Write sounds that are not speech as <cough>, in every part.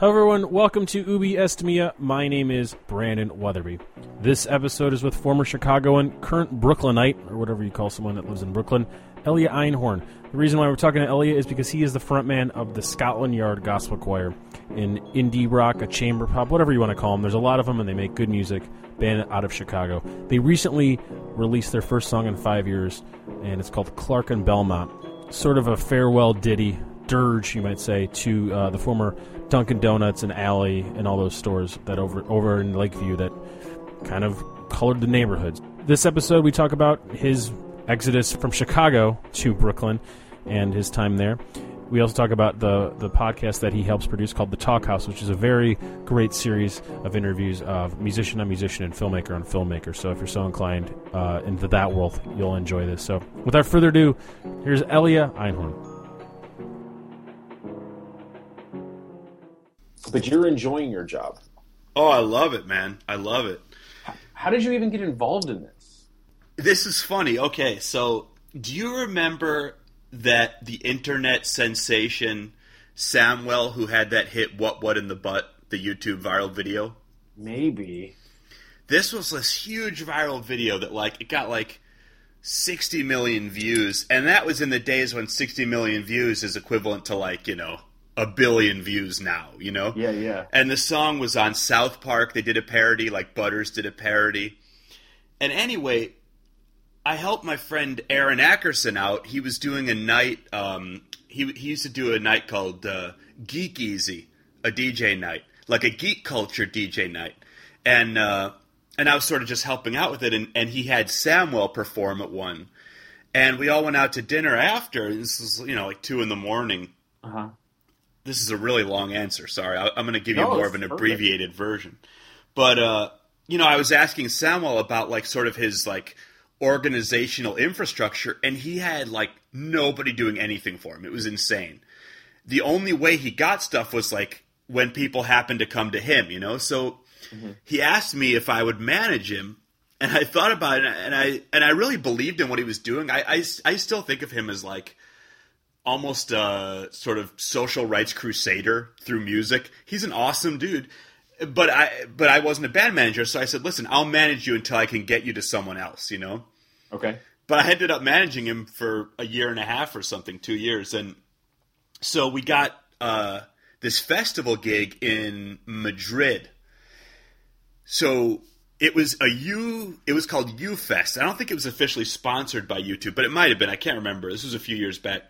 Hello, everyone. Welcome to Ubi Est Mea. My name is Brandon Wetherbee. This episode is with former Chicagoan, current Brooklynite, or whatever you call someone that lives in Brooklyn, Elia Einhorn. The reason why we're talking to Elia is because he is the frontman of the Scotland Yard Gospel Choir, in indie rock, a chamber pop, whatever you want to call them. There's a lot of them, and they make good music. Band out of Chicago. They recently released their first song in five years, and it's called Clark and Belmont. Sort of a farewell ditty, dirge, you might say, to uh, the former Dunkin' Donuts and Alley and all those stores that over over in Lakeview that kind of colored the neighborhoods. This episode, we talk about his exodus from Chicago to Brooklyn and his time there. We also talk about the the podcast that he helps produce called The Talkhouse, which is a very great series of interviews of musician on musician and filmmaker on filmmaker. So if you're so inclined uh, into that world, you'll enjoy this. So without further ado, here's Elia Einhorn. But you're enjoying your job. Oh, I love it, man. I love it. How did you even get involved in this? This is funny. Okay, so do you remember that the internet sensation Samwell, who had that hit "What What in the Butt," the YouTube viral video? Maybe. This was this huge viral video that like it got like 60 million views, and that was in the days when 60 million views is equivalent to like you know a billion views now. You know? Yeah, yeah. And the song was on South Park. They did a parody, like Butters did a parody. And anyway, I helped my friend Aaron Ackerson out. He was doing a night. Um, he he used to do a night called uh, Geek Easy, a DJ night, like a geek culture DJ night, and uh, and I was sort of just helping out with it. And, and he had Samwell perform at one, and we all went out to dinner after. This was you know like two in the morning. Uh huh. This is a really long answer. Sorry, I, I'm going to give you No, more of an perfect. abbreviated version. But uh, you know, I was asking Samwell about like sort of his like organizational infrastructure, and he had like nobody doing anything for him. It was insane. The only way he got stuff was like when people happened to come to him, you know. So he asked me if I would manage him, and I thought about it, and I and I really believed in what he was doing. I I, I still think of him as like almost a sort of social rights crusader through music. He's an awesome dude. But I but I wasn't a band manager, so I said, "Listen, I'll manage you until I can get you to someone else," you know? Okay. But I ended up managing him for a year and a half or something, 2 years and so we got uh, this festival gig in Madrid. So it was a U. It was called U Fest. I don't think it was officially sponsored by YouTube, but it might have been. I can't remember. This was a few years back,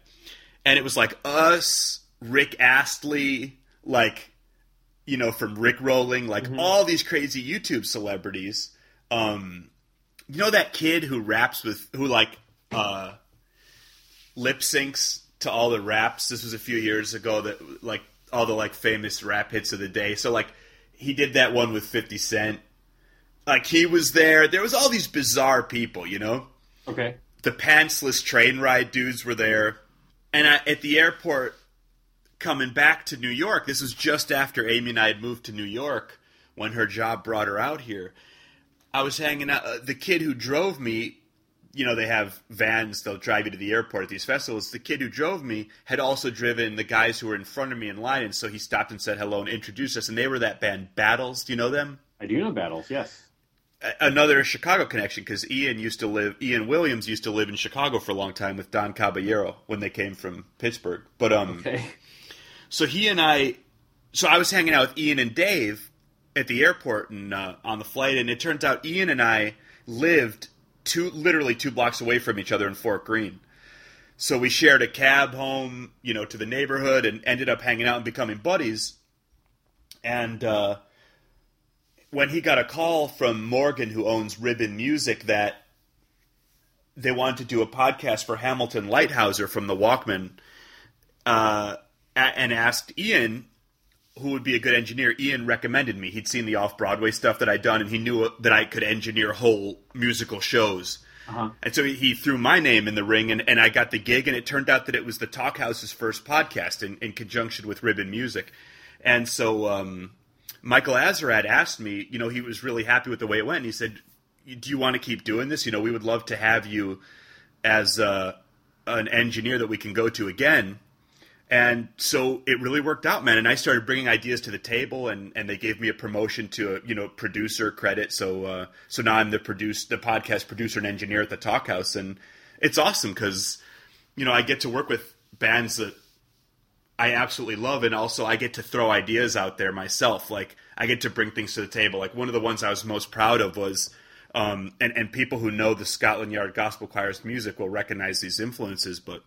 and it was like us, Rick Astley, like you know from Rick Rolling, like all these crazy YouTube celebrities. Um, you know that kid who raps with who like uh, lip syncs to all the raps. This was a few years ago. That like all the like famous rap hits of the day. So like he did that one with Fifty Cent. Like he was there. There was all these bizarre people, you know. Okay. The pantsless train ride dudes were there, and I, at the airport coming back to New York. This was just after Amy and I had moved to New York when her job brought her out here. I was hanging out. Uh, the kid who drove me, you know, they have vans. They'll drive you to the airport at these festivals. The kid who drove me had also driven the guys who were in front of me in line, and so he stopped and said hello and introduced us. And they were that band Battles. Do you know them? I do know battles. Yes. Another Chicago connection because Ian used to live. Ian Williams used to live in Chicago for a long time with Don Caballero when they came from Pittsburgh. But um, Okay. so he and I, so I was hanging out with Ian and Dave at the airport and uh, on the flight, and it turns out Ian and I lived two, literally two blocks away from each other in Fort Greene. So we shared a cab home, you know, to the neighborhood, and ended up hanging out and becoming buddies. And uh, when he got a call from Morgan, who owns Ribbon Music, that they wanted to do a podcast for Hamilton Leithauser from the Walkmen, uh, and asked Ian who would be a good engineer. Ian recommended me. He'd seen the off Broadway stuff that I'd done, and he knew that I could engineer whole musical shows. Uh-huh. And so he, threw my name in the ring, and, and I got the gig. And it turned out that it was the Talkhouse's first podcast in, in conjunction with Ribbon Music. And so um, Michael Azerrad asked me, you know, he was really happy with the way it went. And he said, Do you want to keep doing this? You know, we would love to have you as uh, an engineer that we can go to again. And so it really worked out, man. And I started bringing ideas to the table, and, and they gave me a promotion to a you know producer credit. So uh, so now I'm the produce the podcast producer and engineer at the Talkhouse, and it's awesome because you know I get to work with bands that I absolutely love, and also I get to throw ideas out there myself. Like I get to bring things to the table. Like one of the ones I was most proud of was, um, and and people who know the Scotland Yard Gospel Choir's music will recognize these influences. But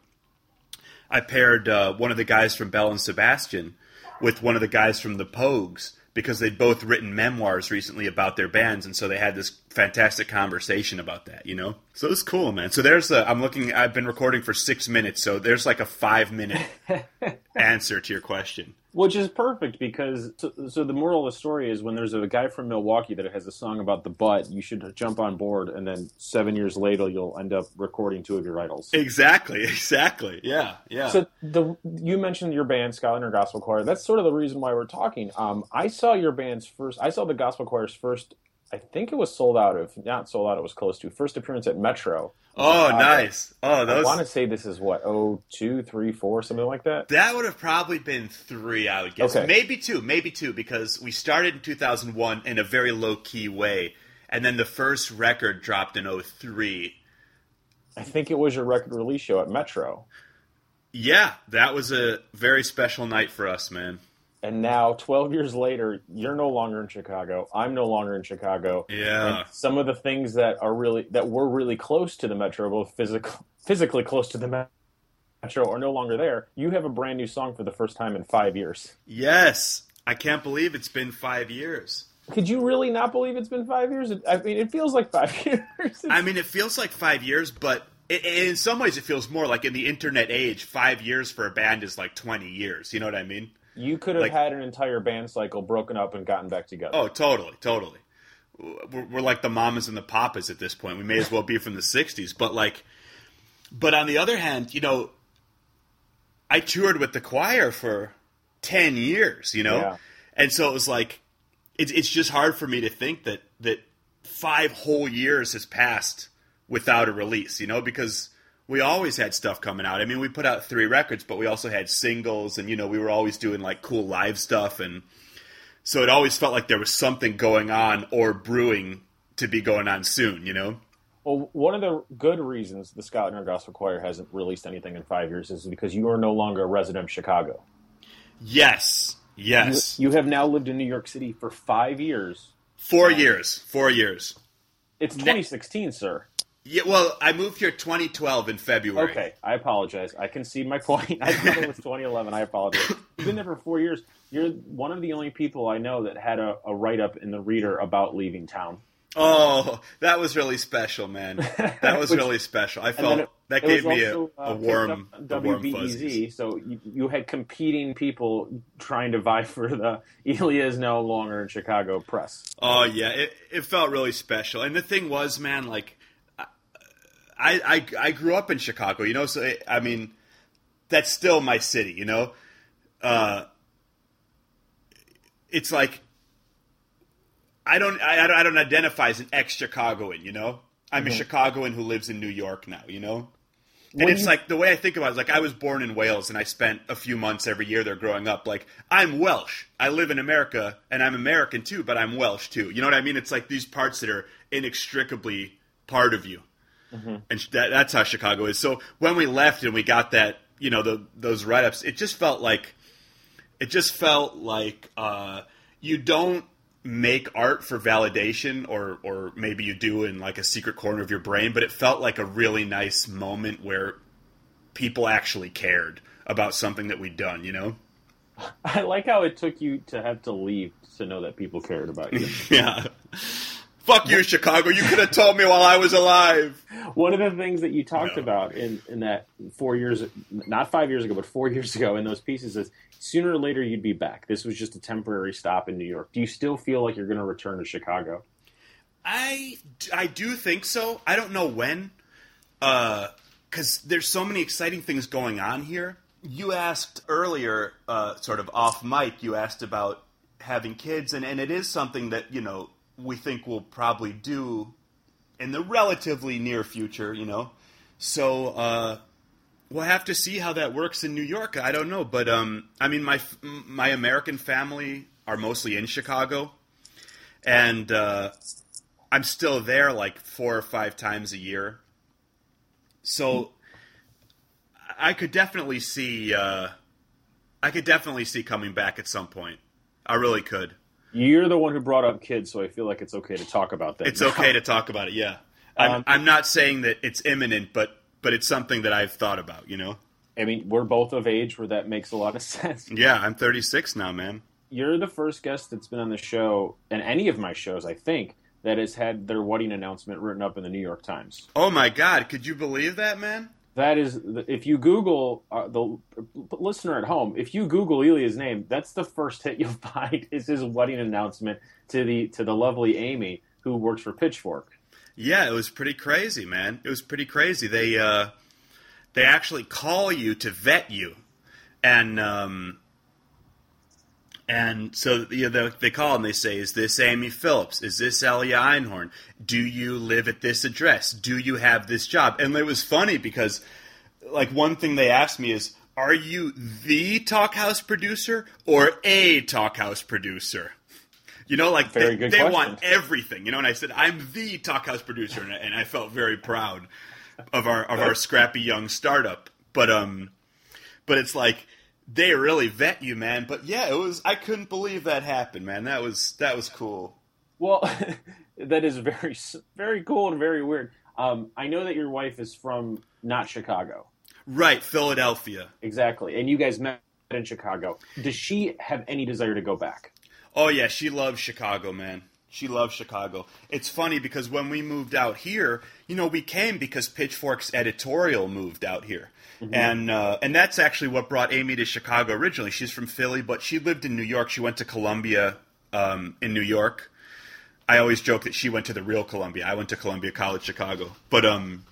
I paired uh, one of the guys from Belle and Sebastian with one of the guys from the Pogues because they'd both written memoirs recently about their bands, and so they had this fantastic conversation about that, you know. So it's cool, man. So there's a, I'm looking. I've been recording for six minutes, so there's like a five minute <laughs> answer to your question. Which is perfect because so, so, the moral of the story is when there's a guy from Milwaukee that has a song about the butt, you should jump on board, and then seven years later you'll end up recording two of your idols. Exactly, <laughs> exactly. Yeah, yeah. So the you mentioned your band Scotland Yard Gospel Choir. That's sort of the reason why we're talking. Um, I saw your band's first. I saw the Gospel Choir's first. I think it was sold out. If not sold out, it was close to first appearance at Metro. Oh, nice. Oh, those. I want to say this is what oh two, three, four, something like that. That would have probably been three, I would guess. Okay. Maybe two, maybe two, because we started in 2001 in a very low key way, and then the first record dropped in 03. I think it was your record release show at Metro. Yeah, that was a very special night for us, man. And now, 12 years later, you're no longer in Chicago. I'm no longer in Chicago. Yeah. And some of the things that are really that were really close to the Metro, both physical, physically close to the Metro, are no longer there. You have a brand new song for the first time in five years. Yes, I can't believe it's been five years. Could you really not believe it's been five years? I mean, it feels like five <laughs> years. I mean, it feels like five years, but it, in some ways, it feels more like in the internet age. Five years for a band is like 20 years. You know what I mean? You could have Like- had an entire band cycle broken up and gotten back together. Oh, totally, totally. We're, we're like the mamas and the papas at this point. We may as well be from the '60s. But like, but on the other hand, you know, I toured with the choir for ten years. You know, Yeah. and so it was like, it's it's just hard for me to think that that five whole years has passed without a release. You know, because we always had stuff coming out. I mean, we put out three records, but we also had singles, and you know, we were always doing like cool live stuff and. So it always felt like there was something going on or brewing to be going on soon, you know? Well, one of the good reasons the Scotland Yard Gospel Choir hasn't released anything in five years is because you are no longer a resident of Chicago. Yes. Yes. You, you have now lived in New York City for five years. Four um, years. Four years. It's 2016, sir. Yeah, well, I moved here 2012 in February. Okay, I apologize. I concede my point. <laughs> I thought it was 2011. I apologize. You've been there for four years. You're one of the only people I know that had a, a write up in the Reader about leaving town. Oh, that was really special, man. That <laughs> was Which- really special. I felt it- that it gave me a, also, uh, a warm, up a warm WBEZ, fuzzies. So you, you had competing people trying to vie for the <laughs> Elia is no longer in Chicago press. Oh yeah, it, it felt really special. And the thing was, man, like I I I grew up in Chicago, you know, so it, I mean that's still my city, you know. Uh it's like I don't I, I don't- I don't identify as an ex-Chicagoan, you know. I'm a Chicagoan who lives in New York now, you know. And When it's you- like the way I think about it is like I was born in Wales and I spent a few months every year there growing up. Like I'm Welsh. I live in America and I'm American too, but I'm Welsh too. You know what I mean? It's like these parts that are inextricably part of you. And that, that's how Chicago is. So when we left and we got that, you know, the, those write ups, it just felt like it just felt like uh, you don't make art for validation or or maybe you do in like a secret corner of your brain but it felt like a really nice moment where people actually cared about something that we'd done you know <laughs> I like how it took you to have to leave to know that people cared about you. <laughs> yeah fuck you chicago you could have told me while i was alive One of the things that you talked No. about in, in that four years, not five years ago, but four years ago in those pieces is sooner or later you'd be back. This was just a temporary stop in New York. Do you still feel like you're going to return to Chicago? I, I do think so. I don't know when, because there's so many exciting things going on here. You asked earlier, uh, sort of off mic, you asked about having kids, and, and it is something that you know we think we'll probably do in the relatively near future. You know, so uh, we'll have to see how that works in New York. I don't know, but um, I mean, my my American family are mostly in Chicago, and uh, I'm still there like four or five times a year. So I could definitely see. Uh, I could definitely see coming back at some point. I really could. You're the one who brought up kids, so I feel like it's okay to talk about that. It's now. okay to talk about it. Yeah, I'm, Um, I'm not saying that it's imminent, but but it's something that I've thought about. You know. I mean, we're both of age where that makes a lot of <laughs> sense. Yeah, I'm 36 now, man. You're the first guest that's been on the show, and any of my shows, I think, that has had their wedding announcement written up in the New York Times. Oh my God, could you believe that, man? That is, if you Google uh, the listener at home, if you Google Elia's name, that's the first hit you'll <laughs> find is his wedding announcement to the to the lovely Amy who works for Pitchfork. Yeah, it was pretty crazy, man. It was pretty crazy. They uh, they actually call you to vet you, and um, and so you know, they, they call and they say, "Is this Amy Phillips? Is this Elia Einhorn? Do you live at this address? Do you have this job?" And it was funny because, like, one thing they asked me is, "Are you the Talkhouse producer or a Talkhouse producer?" You know, like Very they, they want everything. You know, and I said, "I'm the Talkhouse producer," and I, and I felt very proud of our of our scrappy young startup. But um, but it's like they really vet you, man. But yeah, it was. I couldn't believe that happened, man. That was that was cool. Well, <laughs> that is very very cool and very weird. Um, I know that your wife is from not Chicago, Right, Philadelphia. exactly, and you guys met in Chicago. Does she have any desire to go back? Oh yeah, she loves Chicago, man. She loves Chicago. It's funny because when we moved out here, you know, we came because Pitchfork's editorial moved out here, and uh, and that's actually what brought Amy to Chicago originally. She's from Philly, but she lived in New York. She went to Columbia um, in New York. I always joke that she went to the real Columbia. I went to Columbia College Chicago, but um,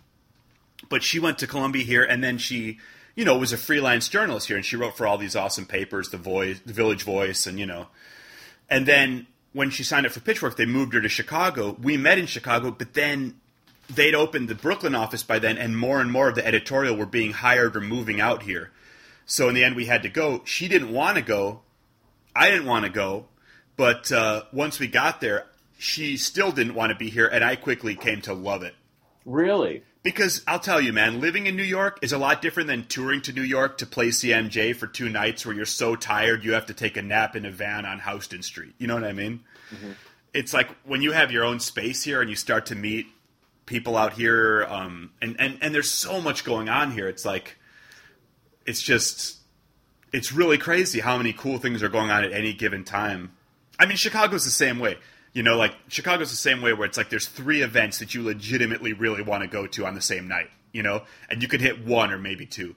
but she went to Columbia here, and then she, you know, was a freelance journalist here, and she wrote for all these awesome papers, the Voice, the Village Voice, and you know, and then when she signed up for Pitchfork, they moved her to Chicago. We met in Chicago, but then they'd opened the Brooklyn office by then, and more and more of the editorial were being hired or moving out here. So in the end, we had to go. She didn't want to go. I didn't want to go. But uh, once we got there, she still didn't want to be here, and I quickly came to love it. Really? Because I'll tell you, man, living in New York is a lot different than touring to New York to play CMJ for two nights where you're so tired you have to take a nap in a van on Houston Street. You know what I mean? It's like when you have your own space here and you start to meet people out here, um, and, and, and there's so much going on here. It's like, it's just, it's really crazy how many cool things are going on at any given time. I mean, Chicago's the same way. You know, like Chicago's the same way where it's like there's three events that you legitimately really want to go to on the same night, you know, and you could hit one or maybe two.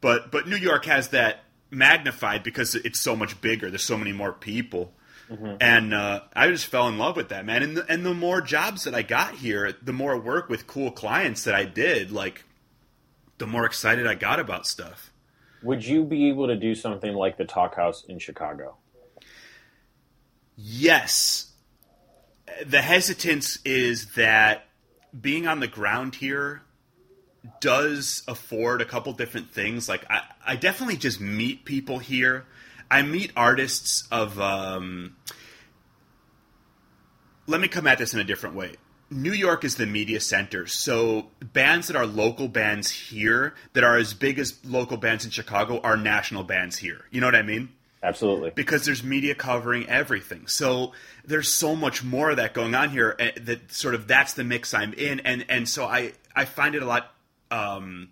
But but New York has that magnified because it's so much bigger. There's so many more people. And uh, I just fell in love with that, man. And the, and the more jobs that I got here, the more work with cool clients that I did, like, the more excited I got about stuff. Would you be able to do something like the Talkhouse in Chicago? Yes. The hesitance is that being on the ground here does afford a couple different things. Like, I, I definitely just meet people here. I meet artists of. Um, let me come at this in a different way. New York is the media center, so bands that are local bands here that are as big as local bands in Chicago are national bands here. You know what I mean? Absolutely. because there's media covering everything. So there's so much more of that going on here. eh, That sort of that's the mix I'm in, and and so I I find it a lot um,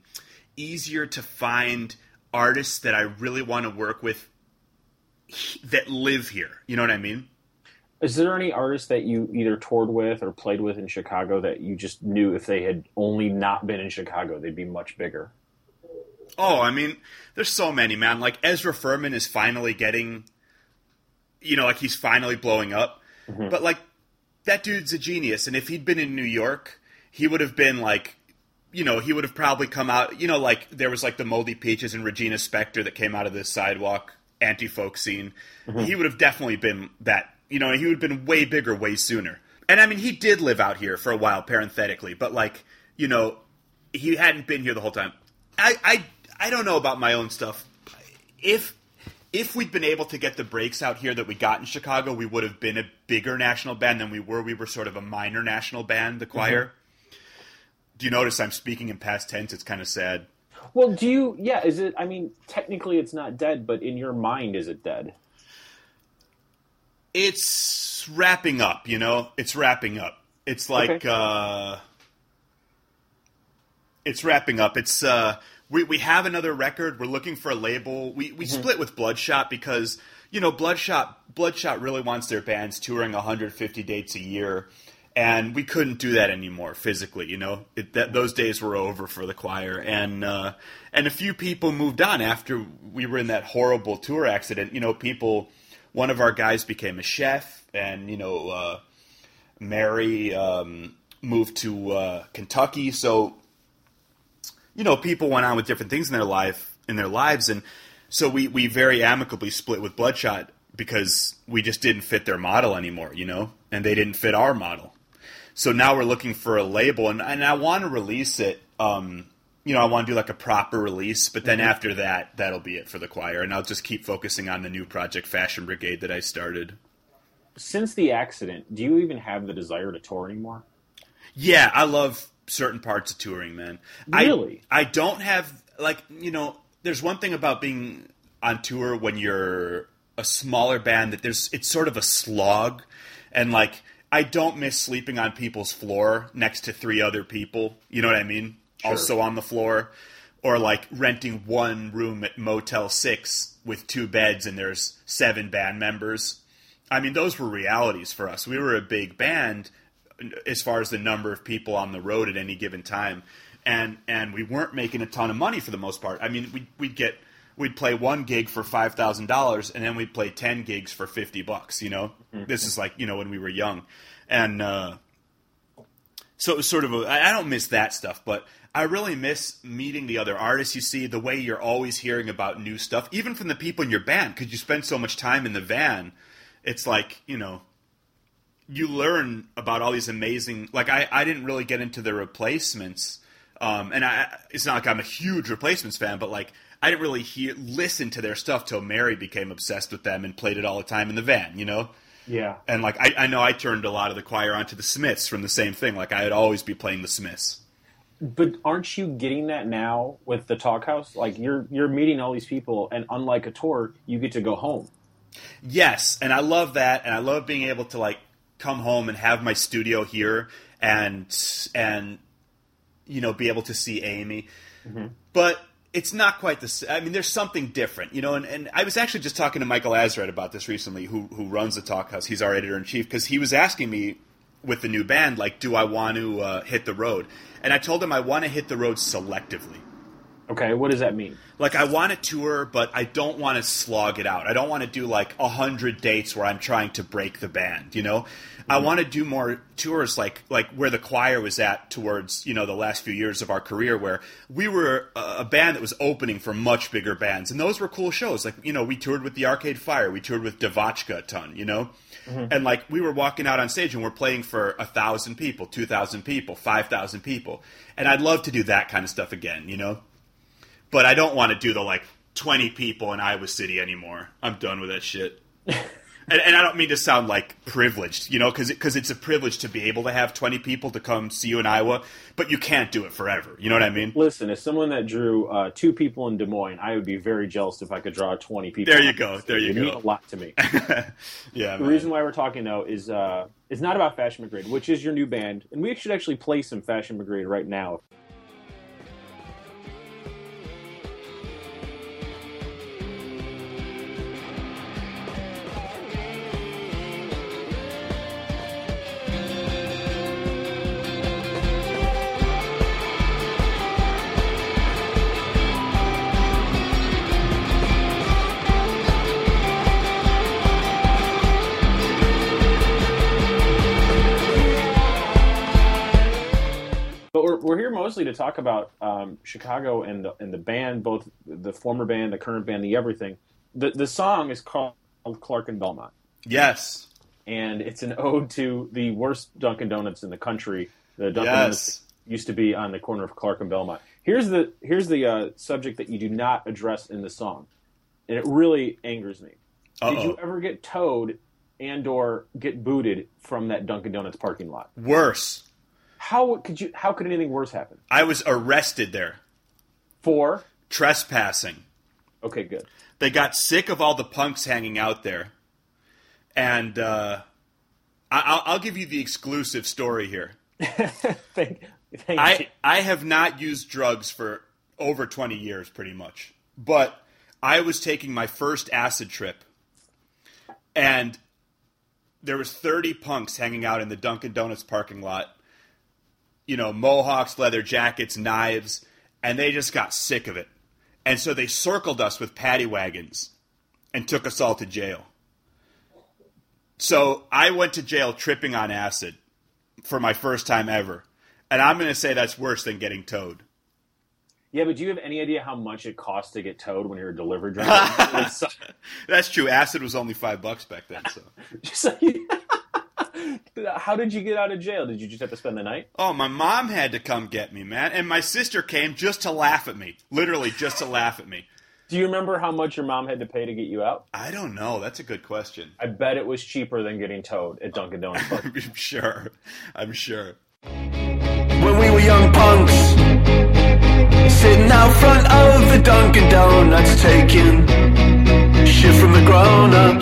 easier to find artists that I really want to work with that live here. You know what I mean? Is there any artists that you either toured with or played with in Chicago that you just knew if they had only not been in Chicago, they'd be much bigger? Oh, I mean, there's so many, man. Like Ezra Furman is finally getting, you know, like he's finally blowing up. Mm-hmm. But like that dude's a genius, and if he'd been in New York, he would have been like, you know, he would have probably come out. You know, like there was like the Moldy Peaches and Regina Spektor that came out of this sidewalk anti-folk scene. Mm-hmm. He would have definitely been that. You know, he would have been way bigger, way sooner. And I mean, he did live out here for a while, parenthetically, but like, you know, he hadn't been here the whole time. I, I, I don't know about my own stuff. If if we'd been able to get the breaks out here that we got in Chicago, we would have been a bigger national band than we were. We were sort of a minor national band, the choir. Mm-hmm. Do you notice I'm speaking in past tense? It's kind of sad. Well, do you? Yeah, is it? I mean, technically, it's not dead, but in your mind, is it dead? It's wrapping up. You know, it's wrapping up. It's like okay. uh, it's wrapping up. It's uh, we we have another record. We're looking for a label. We we mm-hmm. split with Bloodshot because you know Bloodshot Bloodshot really wants their bands touring 150 dates a year, and we couldn't do that anymore physically. You know, it, that those days were over for the choir, and uh, and a few people moved on after we were in that horrible tour accident. You know, people. One of our guys became a chef, and you know, uh, Mary um, moved to uh, Kentucky, so you know, people went on with different things in their life in their lives, and so we we very amicably split with Bloodshot because we just didn't fit their model anymore, you know, and they didn't fit our model. So now we're looking for a label, and, and I want to release it. Um, you know, I want to do like a proper release, but then mm-hmm. after that, that'll be it for the choir, and I'll just keep focusing on the new project, Fashion Brigade, that I started. Since the accident, do you even have the desire to tour anymore? Yeah, I love certain parts of touring, man. Really? I, I don't have like you know. There's one thing about being on tour when you're a smaller band that there's it's sort of a slog, and like I don't miss sleeping on people's floor next to three other people. You know what I mean? Sure. Also on the floor, or like renting one room at Motel Six with two beds and there's seven band members. I mean, those were realities for us. We were a big band as far as the number of people on the road at any given time, and and we weren't making a ton of money for the most part. I mean, we we'd get we'd play one gig for five thousand dollars, and then we'd play ten gigs for fifty bucks. You know, mm-hmm. this is like you know when we were young, and uh, so it was sort of a, I don't miss that stuff, but I really miss meeting the other artists you see, the way you're always hearing about new stuff, even from the people in your band, because you spend so much time in the van. It's like you know you learn about all these amazing. Like I, I didn't really get into the replacements, um, and I, it's not like I'm a huge replacements fan, but like I didn't really hear listen to their stuff till Mary became obsessed with them and played it all the time in the van. You know. Yeah. And like I, I know I turned a lot of the choir onto the Smiths from the same thing. Like I'd always be playing the Smiths. But aren't you getting that now with the Talkhouse? Like you're you're meeting all these people, and unlike a tour, you get to go home. Yes, and I love that, and I love being able to like come home and have my studio here and and you know be able to see Amy. Mm-hmm. But it's not quite the same. I mean, there's something different, you know. And, and I was actually just talking to Michael Azerrad about this recently, who who runs the Talkhouse. He's our editor in chief because he was asking me with the new band, like, do I want to uh, hit the road? And I told him I want to hit the road selectively. Okay, what does that mean? Like I want to tour, but I don't want to slog it out. I don't want to do like a hundred dates where I'm trying to break the band. You know, mm-hmm. I want to do more tours like like where the choir was at towards you know the last few years of our career, where we were a, a band that was opening for much bigger bands, and those were cool shows. Like you know, we toured with the Arcade Fire, we toured with Devotchka a ton. You know. Mm-hmm. And like we were walking out on stage and we're playing for a thousand people, two thousand people, five thousand people, and I'd love to do that kind of stuff again, you know but I don't want to do the like 20 people in Iowa City anymore. I'm done with that shit. <laughs> and, and, I don't mean to sound like privileged, you know, because because it's a privilege to be able to have 20 people to come see you in Iowa, but you can't do it forever. You know what I mean? Listen, as someone that drew uh, two people in Des Moines, I would be very jealous if I could draw 20 people. There you go. There you it go. Mean a lot to me. <laughs> yeah. The man. reason why we're talking though is uh, it's not about Fashion Brigade, which is your new band, and we should actually play some Fashion Brigade right now. Mostly to talk about um, Chicago and the and the band, both the former band, the current band, the everything. The the song is called Clark and Belmont. Yes, and it's an ode to the worst Dunkin' Donuts in the country. The Dunkin' yes. Donuts used to be on the corner of Clark and Belmont. Here's the here's the uh, subject that you do not address in the song, and it really angers me. Did you ever get towed and or get booted from that Dunkin' Donuts parking lot? Worse. How could you? How could anything worse happen? I was arrested there, for trespassing. Okay, good. They got sick of all the punks hanging out there, and uh, I- I'll, I'll give you the exclusive story here. <laughs> thank, thank you. I I have not used drugs for over 20 years pretty much. But I was taking my first acid trip and there was 30 punks hanging out in the Dunkin Donuts parking lot. You know, mohawks, leather jackets, knives, and they just got sick of it. And so they circled us with paddy wagons and took us all to jail. So I went to jail tripping on acid for my first time ever. And I'm going to say that's worse than getting towed. Yeah, but do you have any idea how much it costs to get towed when you're a delivery driver? <laughs> That's true. Acid was only five bucks back then. So. <laughs> just like- how did you get out of jail? Did you just have to spend the night? Oh, my mom had to come get me, man, and my sister came just to laugh at me. Literally, just to laugh at me. Do you remember how much your mom had to pay to get you out? I don't know. That's a good question. I bet it was cheaper than getting towed at Dunkin' Donuts. <laughs> I'm sure. I'm sure. when we were young punks. Sitting out front of the Dunkin' Donuts, taking shit from the grown-ups. We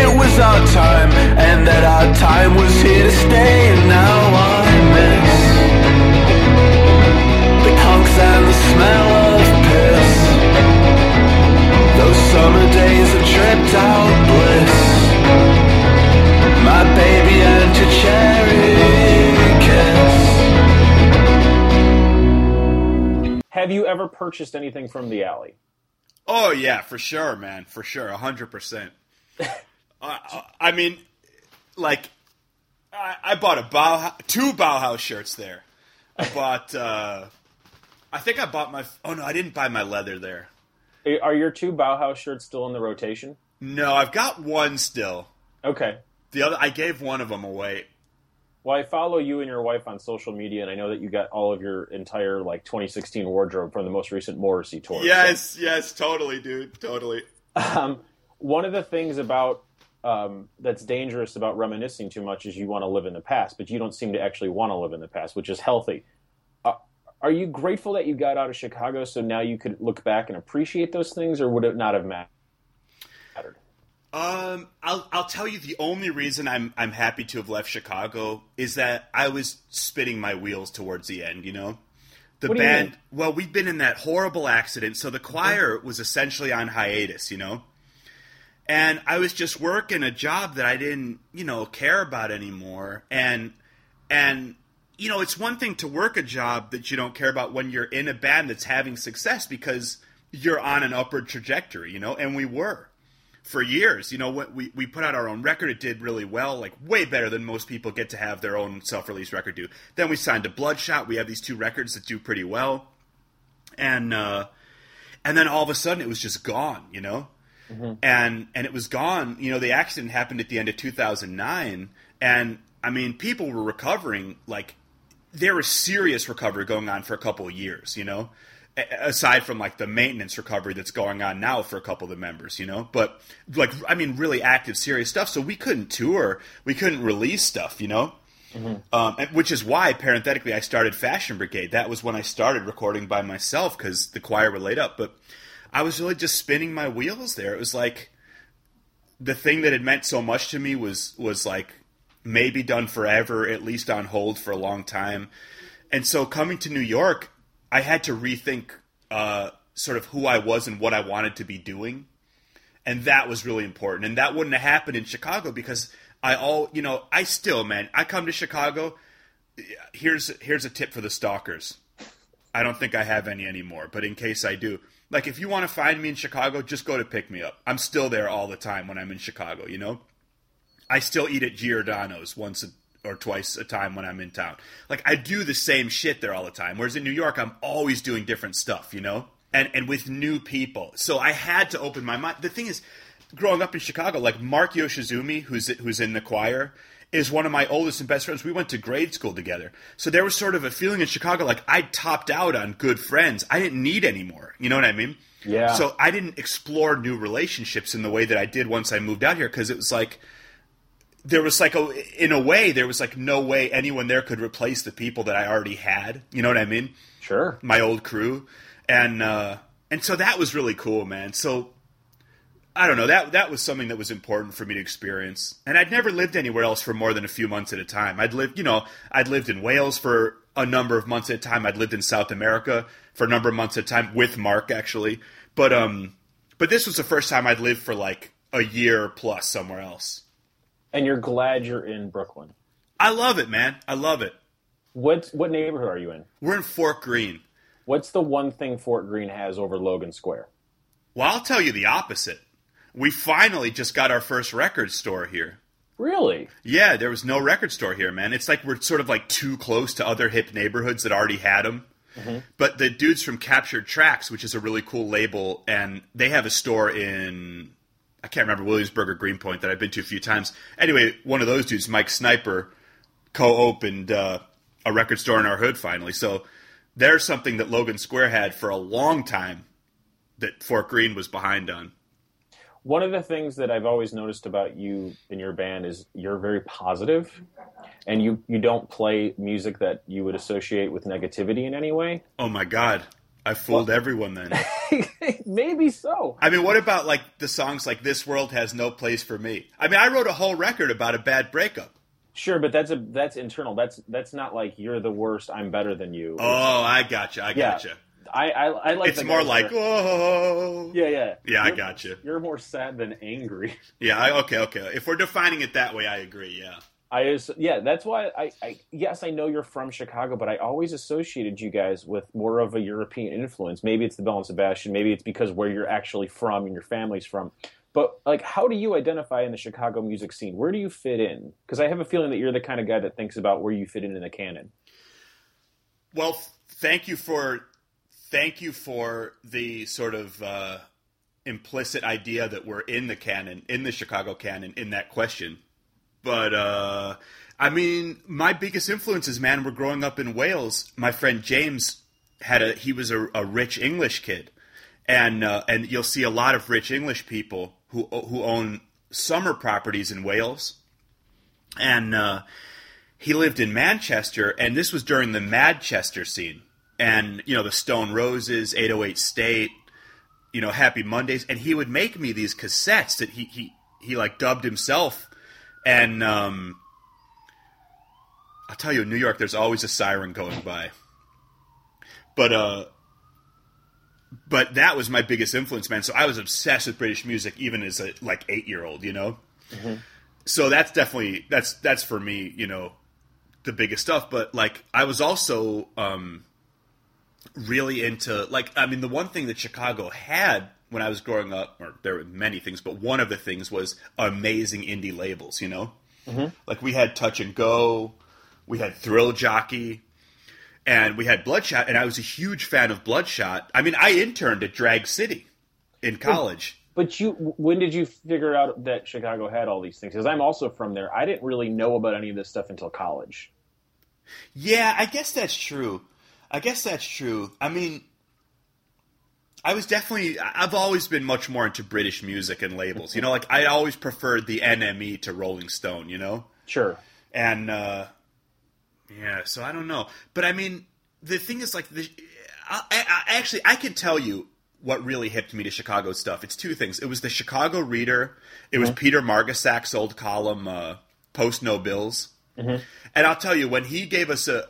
it was our time, and that our time was here to stay. And now I miss the punks and the smell of piss. Those summer days of tripped out bliss. My baby and your cherry kiss. have you ever purchased anything from the alley? Oh yeah, for sure, man. For sure, hundred percent. <laughs> I mean, like, I, I bought a Bauhaus, two Bauhaus shirts there. I <laughs> bought. uh I think I bought my. Oh no, I didn't buy my leather there. Are your two Bauhaus shirts still in the rotation? No, I've got one still. Okay. The other, I gave one of them away. Well, I follow you and your wife on social media, and I know that you got all of your entire like 2016 wardrobe from the most recent Morrissey tour. Yes, yes, totally, dude, totally. Um, one of the things about um, that's dangerous about reminiscing too much is you want to live in the past, but you don't seem to actually want to live in the past, which is healthy. Uh, are you grateful that you got out of Chicago so now you could look back and appreciate those things, or would it not have mattered? Um, I'll I'll tell you the only reason I'm I'm happy to have left Chicago is that I was spinning my wheels towards the end. You know, the What do you band. Well, we've been in that horrible accident, so the choir was essentially on hiatus. You know, and I was just working a job that I didn't you know care about anymore, and and you know it's one thing to work a job that you don't care about when you're in a band that's having success because you're on an upward trajectory. You know, and we were for years. You know, we we put out our own record. It did really well, like way better than most people get to have their own self-release record do. Then we signed to Bloodshot. We have these two records that do pretty well, and uh, and then all of a sudden it was just gone. You know, and and it was gone. You know, the accident happened at the end of 2009, and I mean, people were recovering like there was serious recovery going on for a couple of years. You know, A- aside from like the maintenance recovery that's going on now for a couple of the members. You know, but like I mean, really active, serious stuff. So we couldn't tour, we couldn't release stuff. You know. Um, which is why, parenthetically, I started Fashion Brigade. That was when I started recording by myself because the choir were laid up. But I was really just spinning my wheels there. It was like the thing that had meant so much to me was was like maybe done forever, at least on hold for a long time. And so coming to New York, I had to rethink uh, sort of who I was and what I wanted to be doing and that was really important. And that wouldn't have happened in Chicago because I all you know I still man I come to Chicago. Here's here's a tip for the stalkers. I don't think I have any anymore, but in case I do, like if you want to find me in Chicago, just go to pick me up. I'm still there all the time when I'm in Chicago. You know, I still eat at Giordano's once a, or twice a time when I'm in town. Like I do the same shit there all the time. Whereas in New York, I'm always doing different stuff. You know, and and with new people. So I had to open my mind. The thing is, growing up in Chicago, like Mark Yoshizumi, who's who's in the choir, is one of my oldest and best friends. We went to grade school together. So there was sort of a feeling in Chicago like I topped out on good friends. I didn't need any more. You know what I mean? Yeah. So I didn't explore new relationships in the way that I did once I moved out here because it was like there was like a in a way there was like no way anyone there could replace the people that I already had. You know what I mean? Sure. My old crew. And uh and so that was really cool, man. So I don't know that that was something that was important for me to experience, and I'd never lived anywhere else for more than a few months at a time. I'd lived, you know, I'd lived in Wales for a number of months at a time. I'd lived in South America for a number of months at a time with Mark, actually. But um, but this was the first time I'd lived for like a year plus somewhere else. And you're glad you're in Brooklyn. I love it, man. I love it. What what neighborhood are you in? We're in Fort Greene. What's the one thing Fort Greene has over Logan Square? Well, I'll tell you the opposite. We finally just got our first record store here. Really? Yeah, there was no record store here, man. It's like we're sort of like too close to other hip neighborhoods that already had them. But the dudes from Captured Tracks, which is a really cool label, and they have a store in I can't remember Williamsburg or Greenpoint that I've been to a few times. Anyway, one of those dudes, Mike Sniper, co-opened uh, a record store in our hood finally. So there's something that Logan Square had for a long time that Fort Greene was behind on. One of the things that I've always noticed about you in your band is you're very positive, and you you don't play music that you would associate with negativity in any way. Oh my god, I fooled everyone then. <laughs> Maybe so. I mean, what about like the songs like "This World Has No Place for Me"? I mean, I wrote a whole record about a bad breakup. Sure, but that's a that's internal. That's that's not like you're the worst. I'm better than you. Oh, I gotcha. I yeah. I I, I like. It's more like, whoa. yeah, yeah, Yeah, I got You're- You're more sad than angry. <laughs> Yeah, I, okay, okay. If we're defining it that way, I agree. Yeah. I is yeah, that's why I, I yes I know you're from Chicago, but I always associated you guys with more of a European influence. Maybe it's the Belle and Sebastian, maybe it's because where you're actually from and your family's from. But like, how do you identify in the Chicago music scene? Where do you fit in? Because I have a feeling that you're the kind of guy that thinks about where you fit in in the canon. Well, thank you for thank you for the sort of uh, implicit idea that we're in the canon, in the Chicago canon, in that question. But uh, I mean, my biggest influences, man, were growing up in Wales. My friend James had a he was a, a rich English kid, and uh, and you'll see a lot of rich English people who who own summer properties in Wales, and uh, he lived in Manchester, and this was during the Madchester scene, and you know the Stone Roses, 808 State, you know Happy Mondays, and he would make me these cassettes that he he he like dubbed himself, and um, I'll tell you, in New York, there's always a siren going by, but uh. But that was my biggest influence, man. So I was obsessed with British music, even as a like eight year old, you know. So that's definitely that's that's for me, you know, the biggest stuff. But like, I was also um, really into like, I mean, the one thing that Chicago had when I was growing up, or there were many things, but one of the things was amazing indie labels. You know, mm-hmm. like we had Touch and Go, we had Thrill Jockey, and we had Bloodshot, and I was a huge fan of Bloodshot. I mean, I interned at Drag City in college. But you, when did you figure out that Chicago had all these things? Because I'm also from there. I didn't really know about any of this stuff until college. Yeah, I guess that's true. I guess that's true. I mean, I was definitely. I've always been much more into British music and labels. You know, like I always preferred the NME to Rolling Stone. You know, Sure. and uh, yeah. So I don't know, but I mean, the thing is, like, the, I, I, I actually I can tell you what really hipped me to Chicago stuff. It's two things. It was the Chicago Reader. It was Peter Margasak's old column, uh, Post No Bills. And I'll tell you, when he gave us a,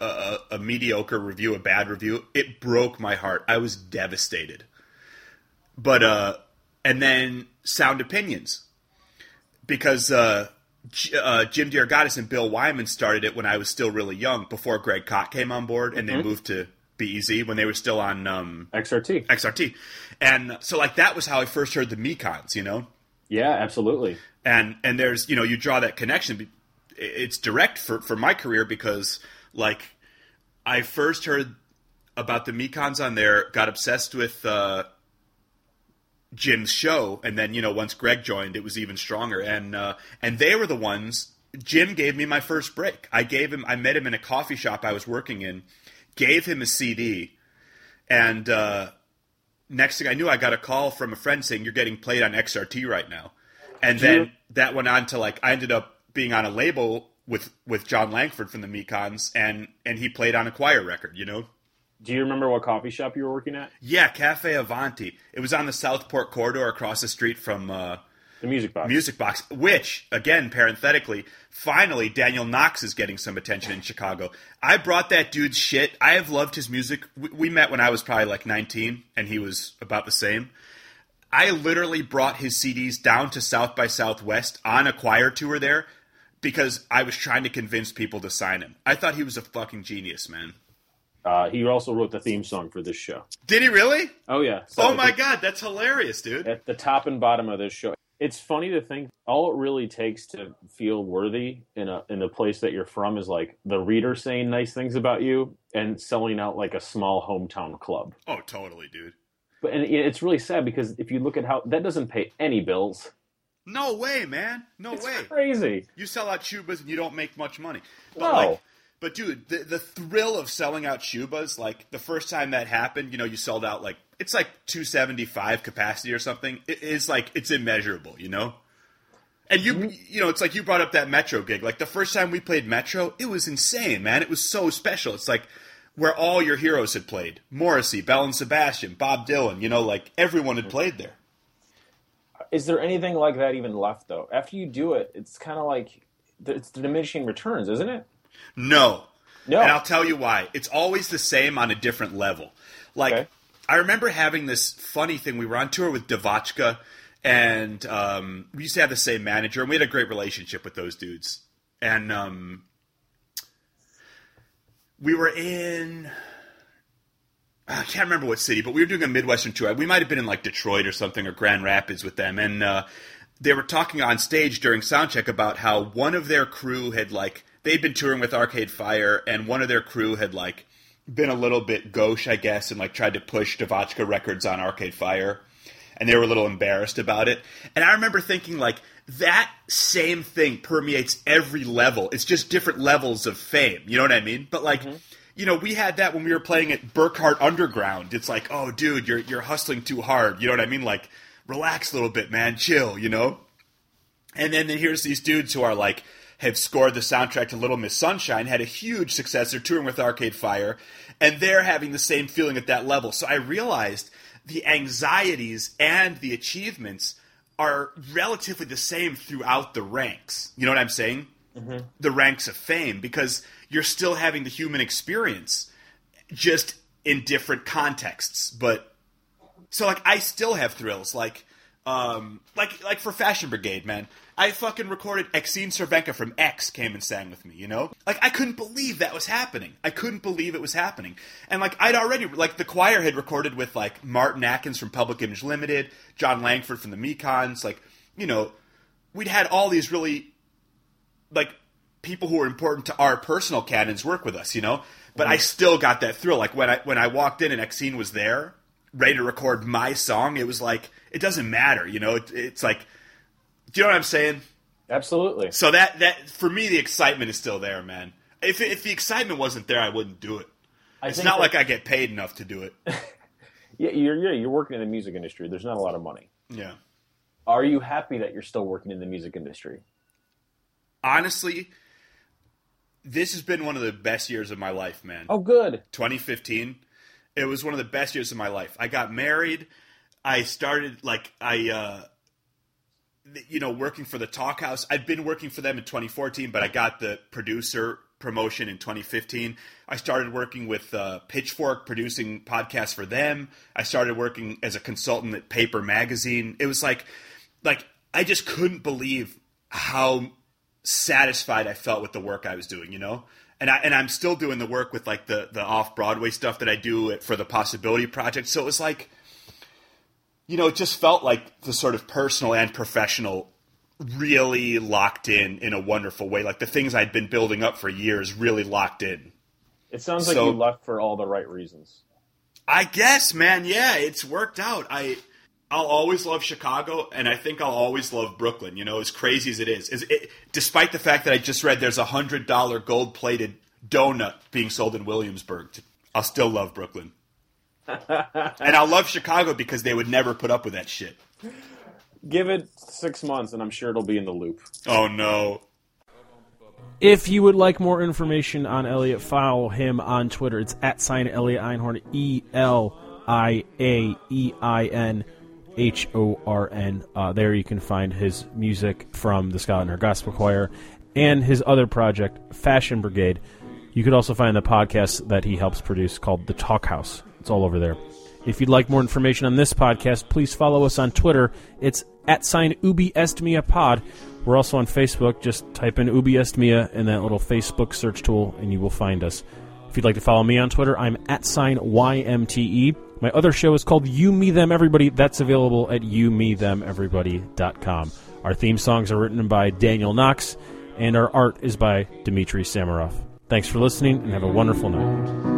a, a mediocre review, a bad review, it broke my heart. I was devastated. But uh, and then Sound Opinions, because uh, J- uh, Jim DeRogatis and Bill Wyman started it when I was still really young, before Greg Kot came on board, and they moved to BEZ when they were still on um, XRT. XRT. And so, like, that was how I first heard the Mekons, you know Yeah, absolutely. and and there's you know you draw that connection it's direct for for my career because like i first heard about the mekons on there got obsessed with uh jim's show and then you know once greg joined it was even stronger and uh and they were the ones Jim gave me my first break. I gave him. I met him in a coffee shop I was working in. Gave him a CD, and uh, next thing I knew, I got a call from a friend saying you're getting played on XRT right now, and then that went on to like I ended up being on a label with with Jon Langford from the Mekons, and and he played on a choir record. You know. Do you remember what coffee shop you were working at? Yeah, Cafe Avanti. It was on the Southport corridor across the street from uh, The music box. Music Box, which, again, parenthetically, finally Daniel Knox is getting some attention in Chicago. I brought that dude's shit. I have loved his music. We, we met when I was probably like 19, and he was about the same. I literally brought his CDs down to South by Southwest on a choir tour there because I was trying to convince people to sign him. I thought he was a fucking genius, man. Uh, he also wrote the theme song for this show. Did he really? Oh yeah. So Oh my the- god, that's hilarious, dude. At the top and bottom of this show, it's funny to think all it really takes to feel worthy in a in the place that you're from is like the reader saying nice things about you and selling out like a small hometown club. Oh, totally, dude. But and it's really sad because if you look at how that doesn't pay any bills. No way, man. No It's way. crazy. You sell out Shubas and you don't make much money. But No. like but dude, the the thrill of selling out Shubas, like the first time that happened, you know, you sold out like it's like 275 capacity or something. It is like it's immeasurable, you know? And you mm-hmm. you know, it's like you brought up that Metro gig. Like the first time we played Metro, it was insane, man. It was so special. It's like where all your heroes had played. Morrissey, Belle and Sebastian, Bob Dylan, you know, like everyone had mm-hmm. played there. Is there anything like that even left though? After you do it, it's kind of like it's the diminishing returns, isn't it? No. No. And I'll tell you why. It's always the same on a different level. Like, Okay. I remember having this funny thing. We were on tour with DeVotchKa, and um, we used to have the same manager, and we had a great relationship with those dudes. And um, we were in. I can't remember what city, but we were doing a Midwestern tour. We might have been in like Detroit or something or Grand Rapids with them, and uh, they were talking on stage during soundcheck about how one of their crew had like they'd been touring with Arcade Fire, and one of their crew had like been a little bit gauche, I guess, and like tried to push DeVotchKa records on Arcade Fire, and they were a little embarrassed about it. And I remember thinking like that same thing permeates every level. It's just different levels of fame. You know what I mean? But like. You know, we had that when we were playing at Burkhart Underground. It's like, oh, dude, you're you're hustling too hard. You know what I mean? Like, relax a little bit, man. Chill. You know. And then, then here's these dudes who are like have scored the soundtrack to Little Miss Sunshine, had a huge success. They're touring with Arcade Fire, and they're having the same feeling at that level. So I realized the anxieties and the achievements are relatively the same throughout the ranks. You know what I'm saying? The ranks of fame, because you're still having the human experience, just in different contexts. But so like I still have thrills like um like like for Fashion Brigade, man. I fucking recorded Exene Cervenka from X came and sang with me, you know? Like I couldn't believe that was happening. I couldn't believe it was happening. And like I'd already like the choir had recorded with like Martin Atkins from Public Image Limited, Jon Langford from the Mekons, like, you know, we'd had all these really like people who are important to our personal canons work with us, you know. But I still got that thrill. Like when I when I walked in and Exene was there, ready to record my song, it was like it doesn't matter, you know. It, it's like, do you know what I'm saying? Absolutely. So that that for me, the excitement is still there, man. If if the excitement wasn't there, I wouldn't do it. I It's not that- like I get paid enough to do it. <laughs> yeah, you're yeah, you're working in the music industry. There's not a lot of money. Yeah. Are you happy that you're still working in the music industry? Honestly, this has been one of the best years of my life, man. Oh, good. 2015 it was one of the best years of my life. I got married. I started like i uh you know working for the Talkhouse. I'd been working for them in 2014 but i got the producer promotion in 2015 i started working with uh, pitchfork producing podcasts for them. I started working as a consultant at paper magazine. It was like like i just couldn't believe how satisfied I felt with the work I was doing, you know? And I and I'm still doing the work with like the the off Broadway stuff that I do for the Possibility Project. So it was like you know, it just felt like the sort of personal and professional really locked in in a wonderful way. Like the things I'd been building up for years really locked in. It sounds like So- you left for all the right reasons. I guess, man, yeah, it's worked out. I I'll always love Chicago, and I think I'll always love Brooklyn. You know, as crazy as it is, is it, despite the fact that I just read there's a hundred dollar gold plated donut being sold in Williamsburg, I'll still love Brooklyn, <laughs> and I'll love Chicago because they would never put up with that shit. Give it six months, and I'm sure it'll be in the loop. Oh no. If you would like more information on Elia, follow him on Twitter. It's at sign Elia Einhorn, E L I A E I N H O R N. Uh, there you can find his music from the Scotland Gospel Choir and his other project, Fashion Brigade. You could also find the podcast that he helps produce called The Talkhouse. It's all over there. If you'd like more information on this podcast, please follow us on Twitter. It's at sign Ubi Est Mea Pod. We're also on Facebook. Just type in Ubi Est Mea in that little Facebook search tool, and you will find us. If you'd like to follow me on Twitter, I'm at sign YMTE. My other show is called You Me Them Everybody. That's available at youmethemeverybody.com. Our theme songs are written by Daniel Knox, and our art is by Dmitry Samarov. Thanks for listening, and have a wonderful night.